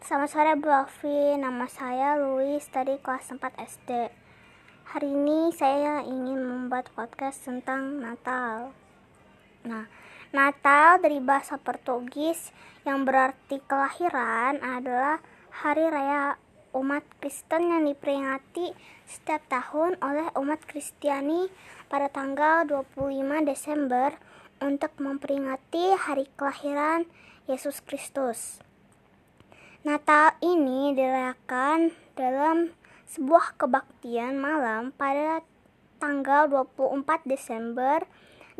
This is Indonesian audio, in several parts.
Selamat sore Bu Alfi, nama saya Louis dari kelas 4 SD. Hari ini saya ingin membuat podcast tentang Natal. Nah, Natal dari bahasa Portugis yang berarti kelahiran adalah hari raya umat Kristen yang diperingati setiap tahun oleh umat Kristiani pada tanggal 25 Desember untuk memperingati hari kelahiran Yesus Kristus. Natal ini dirayakan dalam sebuah kebaktian malam pada tanggal 24 Desember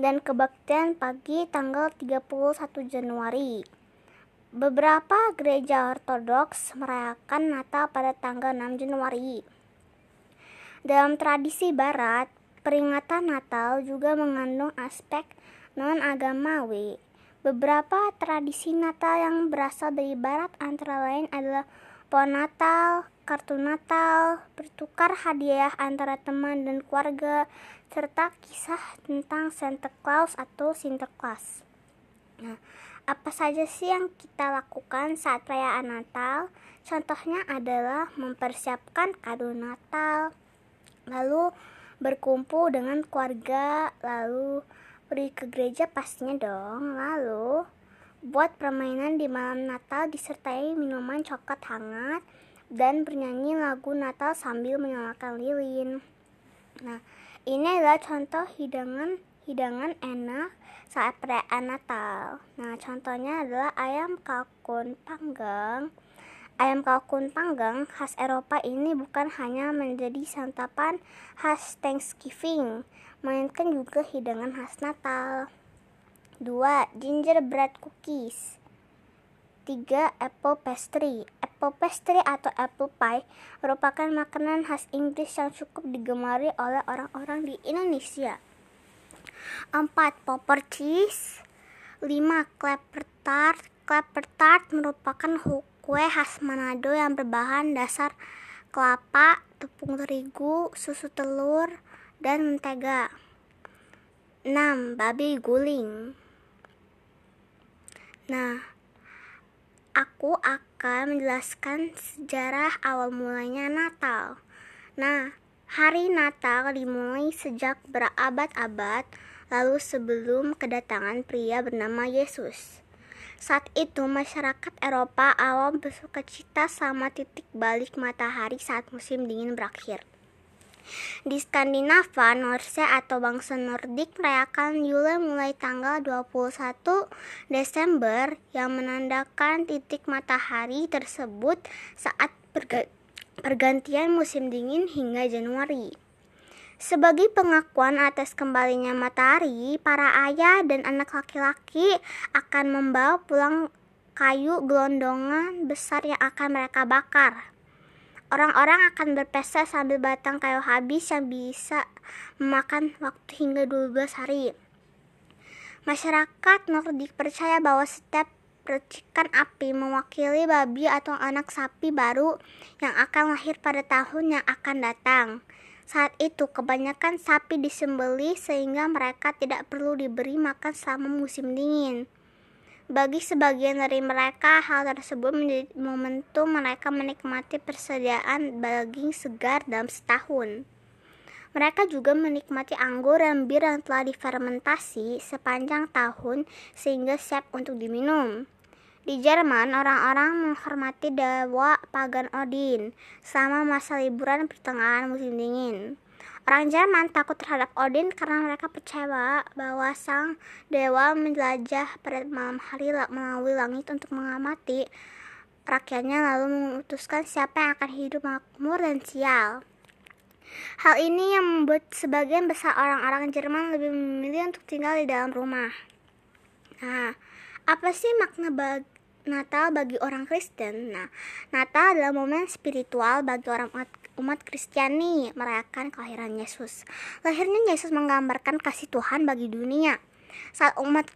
dan kebaktian pagi tanggal 31 Januari. Beberapa gereja ortodoks merayakan Natal pada tanggal 6 Januari. Dalam tradisi barat, peringatan Natal juga mengandung aspek non-agamawi Beberapa tradisi Natal yang berasal dari barat antara lain adalah pohon Natal, kartu Natal, bertukar hadiah antara teman dan keluarga, serta kisah tentang Santa Claus atau Sinterklas. Nah, apa saja sih yang kita lakukan saat perayaan Natal? Contohnya adalah mempersiapkan kado Natal, lalu berkumpul dengan keluarga, lalu pergi ke gereja pastinya dong. Lalu, buat permainan di malam Natal disertai minuman coklat hangat dan bernyanyi lagu Natal sambil menyalakan lilin. Nah, ini adalah contoh hidangan hidangan enak saat perayaan Natal. Nah, contohnya adalah ayam kalkun panggang. Ayam kalkun panggang khas Eropa ini bukan hanya menjadi santapan khas Thanksgiving, melainkan juga hidangan khas Natal. 2. Gingerbread cookies 3. Apple pastry Apple pastry atau apple pie merupakan makanan khas Inggris yang cukup digemari oleh orang-orang di Indonesia. 4. Popper cheese 5. Clapper tart Clapper tart merupakan kue khas Manado yang berbahan dasar kelapa, tepung terigu, susu telur, dan mentega. 6. Babi guling Nah, aku akan menjelaskan sejarah awal mulanya Natal. Nah, hari Natal dimulai sejak berabad-abad lalu sebelum kedatangan pria bernama Yesus. Saat itu masyarakat Eropa awam bersuka cita sama titik balik matahari saat musim dingin berakhir. Di Skandinava, Norse atau bangsa Nordik merayakan Yule mulai tanggal 21 Desember yang menandakan titik matahari tersebut saat pergantian musim dingin hingga Januari. Sebagai pengakuan atas kembalinya matahari, para ayah dan anak laki-laki akan membawa pulang kayu gelondongan besar yang akan mereka bakar. Orang-orang akan berpesta sambil batang kayu habis yang bisa memakan waktu hingga 12 hari. Masyarakat Nordik percaya bahwa setiap percikan api mewakili babi atau anak sapi baru yang akan lahir pada tahun yang akan datang. Saat itu kebanyakan sapi disembeli sehingga mereka tidak perlu diberi makan selama musim dingin. Bagi sebagian dari mereka, hal tersebut menjadi momentum mereka menikmati persediaan daging segar dalam setahun. Mereka juga menikmati anggur dan bir yang telah difermentasi sepanjang tahun sehingga siap untuk diminum. Di Jerman, orang-orang menghormati dewa pagan Odin selama masa liburan pertengahan musim dingin. Orang Jerman takut terhadap Odin karena mereka percaya bahwa sang dewa menjelajah pada malam hari melalui langit untuk mengamati rakyatnya lalu memutuskan siapa yang akan hidup makmur dan sial. Hal ini yang membuat sebagian besar orang-orang Jerman lebih memilih untuk tinggal di dalam rumah. Nah, apa sih makna bag Natal bagi orang Kristen? Nah, Natal adalah momen spiritual bagi orang umat Kristiani merayakan kelahiran Yesus. Lahirnya Yesus menggambarkan kasih Tuhan bagi dunia. Saat umat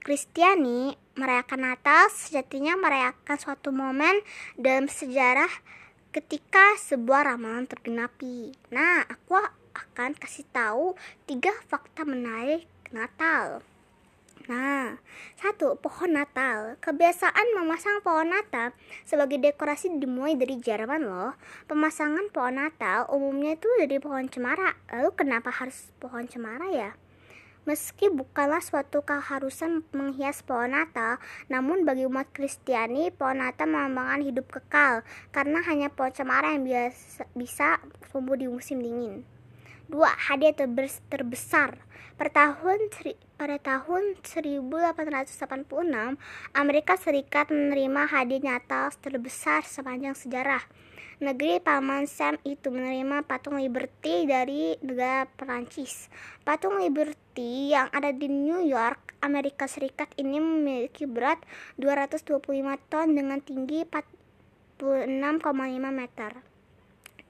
Kristiani merayakan Natal, sejatinya merayakan suatu momen dalam sejarah ketika sebuah ramalan tergenapi. Nah, aku akan kasih tahu tiga fakta menarik Natal. Pohon Natal. Kebiasaan memasang pohon Natal sebagai dekorasi dimulai dari Jerman loh. Pemasangan pohon Natal umumnya itu dari pohon cemara. Lalu kenapa harus pohon cemara ya? Meski bukanlah suatu keharusan menghias pohon Natal, namun bagi umat Kristiani, pohon Natal melambangkan hidup kekal, karena hanya pohon cemara yang biasa, bisa tumbuh di musim dingin. Dua, hadiah terbesar Per tahun, pada tahun 1886, Amerika Serikat menerima hadiah Natal terbesar sepanjang sejarah. Negeri Paman Sam itu menerima patung Liberty dari negara Perancis. Patung Liberty yang ada di New York, Amerika Serikat ini memiliki berat 225 ton dengan tinggi 46,5 meter.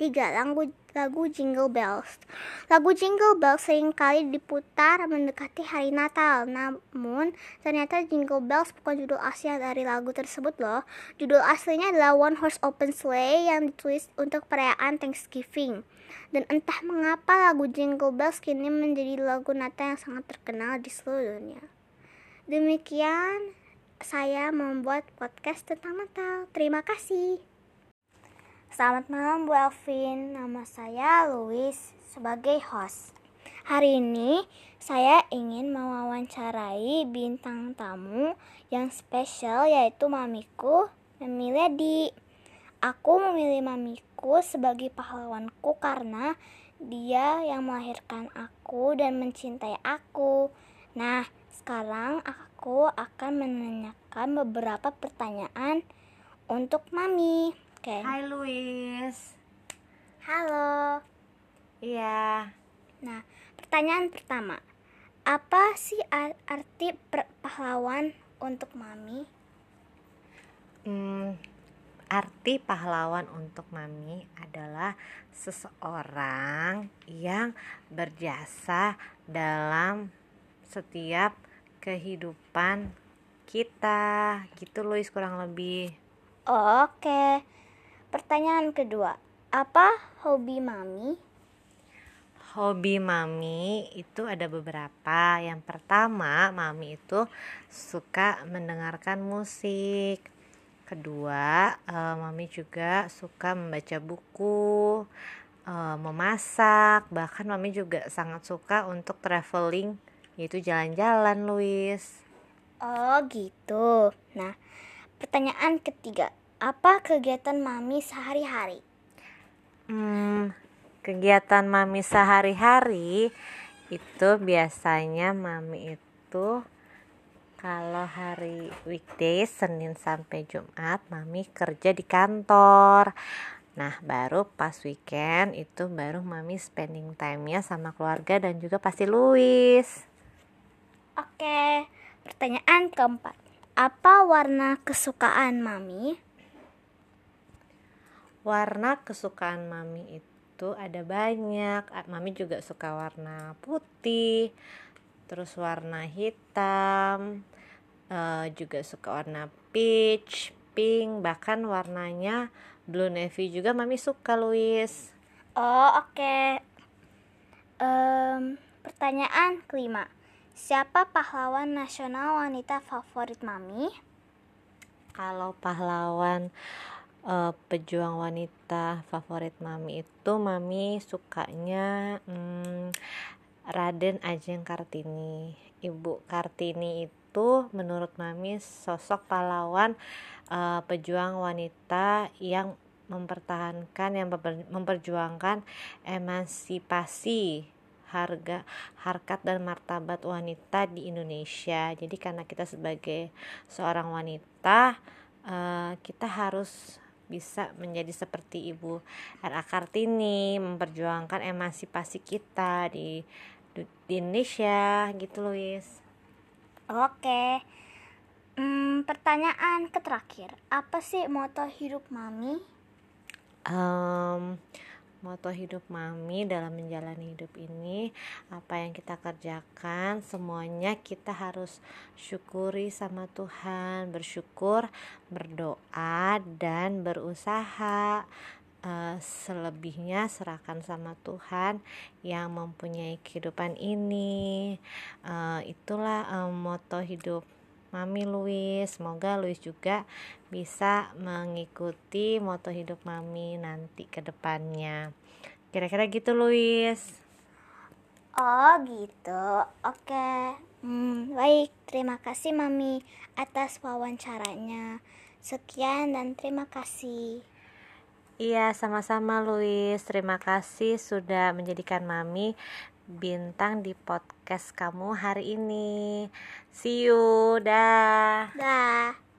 3. Lagu, lagu Jingle Bells. Lagu Jingle Bells sering kali diputar mendekati hari Natal. Namun ternyata Jingle Bells bukan judul asli dari lagu tersebut loh. Judul aslinya adalah One Horse Open Sleigh yang ditulis untuk perayaan Thanksgiving. Dan entah mengapa lagu Jingle Bells kini menjadi lagu Natal yang sangat terkenal di seluruh dunia. Demikian saya membuat podcast tentang Natal. Terima kasih. Selamat malam Bu Elvin, nama saya Louis sebagai host. Hari ini saya ingin mewawancarai bintang tamu yang spesial yaitu mamiku Memilih Aku memilih mamiku sebagai pahlawanku karena dia yang melahirkan aku dan mencintai aku. Nah, sekarang aku akan menanyakan beberapa pertanyaan untuk mami. Oke. Okay. Hai Luis. Halo. Iya. Nah, pertanyaan pertama. Apa sih arti pahlawan untuk Mami? Hmm, arti pahlawan untuk Mami adalah seseorang yang berjasa dalam setiap kehidupan kita. Gitu Luis kurang lebih. Oke. Okay. Pertanyaan kedua, apa hobi mami? Hobi mami itu ada beberapa. Yang pertama, mami itu suka mendengarkan musik. Kedua, uh, mami juga suka membaca buku, uh, memasak, bahkan mami juga sangat suka untuk traveling, yaitu jalan-jalan, Luis. Oh, gitu. Nah, pertanyaan ketiga, apa kegiatan mami sehari-hari? Hmm, kegiatan mami sehari-hari itu biasanya mami itu kalau hari weekday Senin sampai Jumat mami kerja di kantor. Nah, baru pas weekend itu baru mami spending time-nya sama keluarga dan juga pasti Luis. Oke, pertanyaan keempat. Apa warna kesukaan mami? Warna kesukaan mami itu ada banyak. Mami juga suka warna putih terus warna hitam uh, juga suka warna peach pink bahkan warnanya blue navy juga mami suka Luis oh oke. Okay. um, pertanyaan kelima. Siapa pahlawan nasional wanita favorit mami? Kalau pahlawan uh, pejuang wanita favorit mami itu mami sukanya hmm, Raden Ajeng Kartini Ibu Kartini itu menurut mami sosok pahlawan uh, pejuang wanita yang mempertahankan yang memperjuangkan emansipasi harga harkat dan martabat wanita di Indonesia. Jadi karena kita sebagai seorang wanita uh, kita harus bisa menjadi seperti Ibu R.A. Kartini memperjuangkan emansipasi kita di di Indonesia gitu Luis. Oke. Hmm, pertanyaan ke terakhir, apa sih moto hidup Mami? Um, moto hidup mami dalam menjalani hidup ini apa yang kita kerjakan semuanya kita harus syukuri sama Tuhan bersyukur berdoa dan berusaha uh, selebihnya serahkan sama Tuhan yang mempunyai kehidupan ini. Uh, itulah um, moto hidup Mami Louis. Semoga Louis juga bisa mengikuti moto hidup Mami nanti ke depannya. Kira-kira gitu Louis. Oh gitu. Oke. Hmm, baik. Terima kasih Mami atas wawancaranya. Sekian dan terima kasih. Iya, sama-sama Louis. Terima kasih sudah menjadikan Mami bintang di podcast kamu hari ini. See you. Dah. Dah.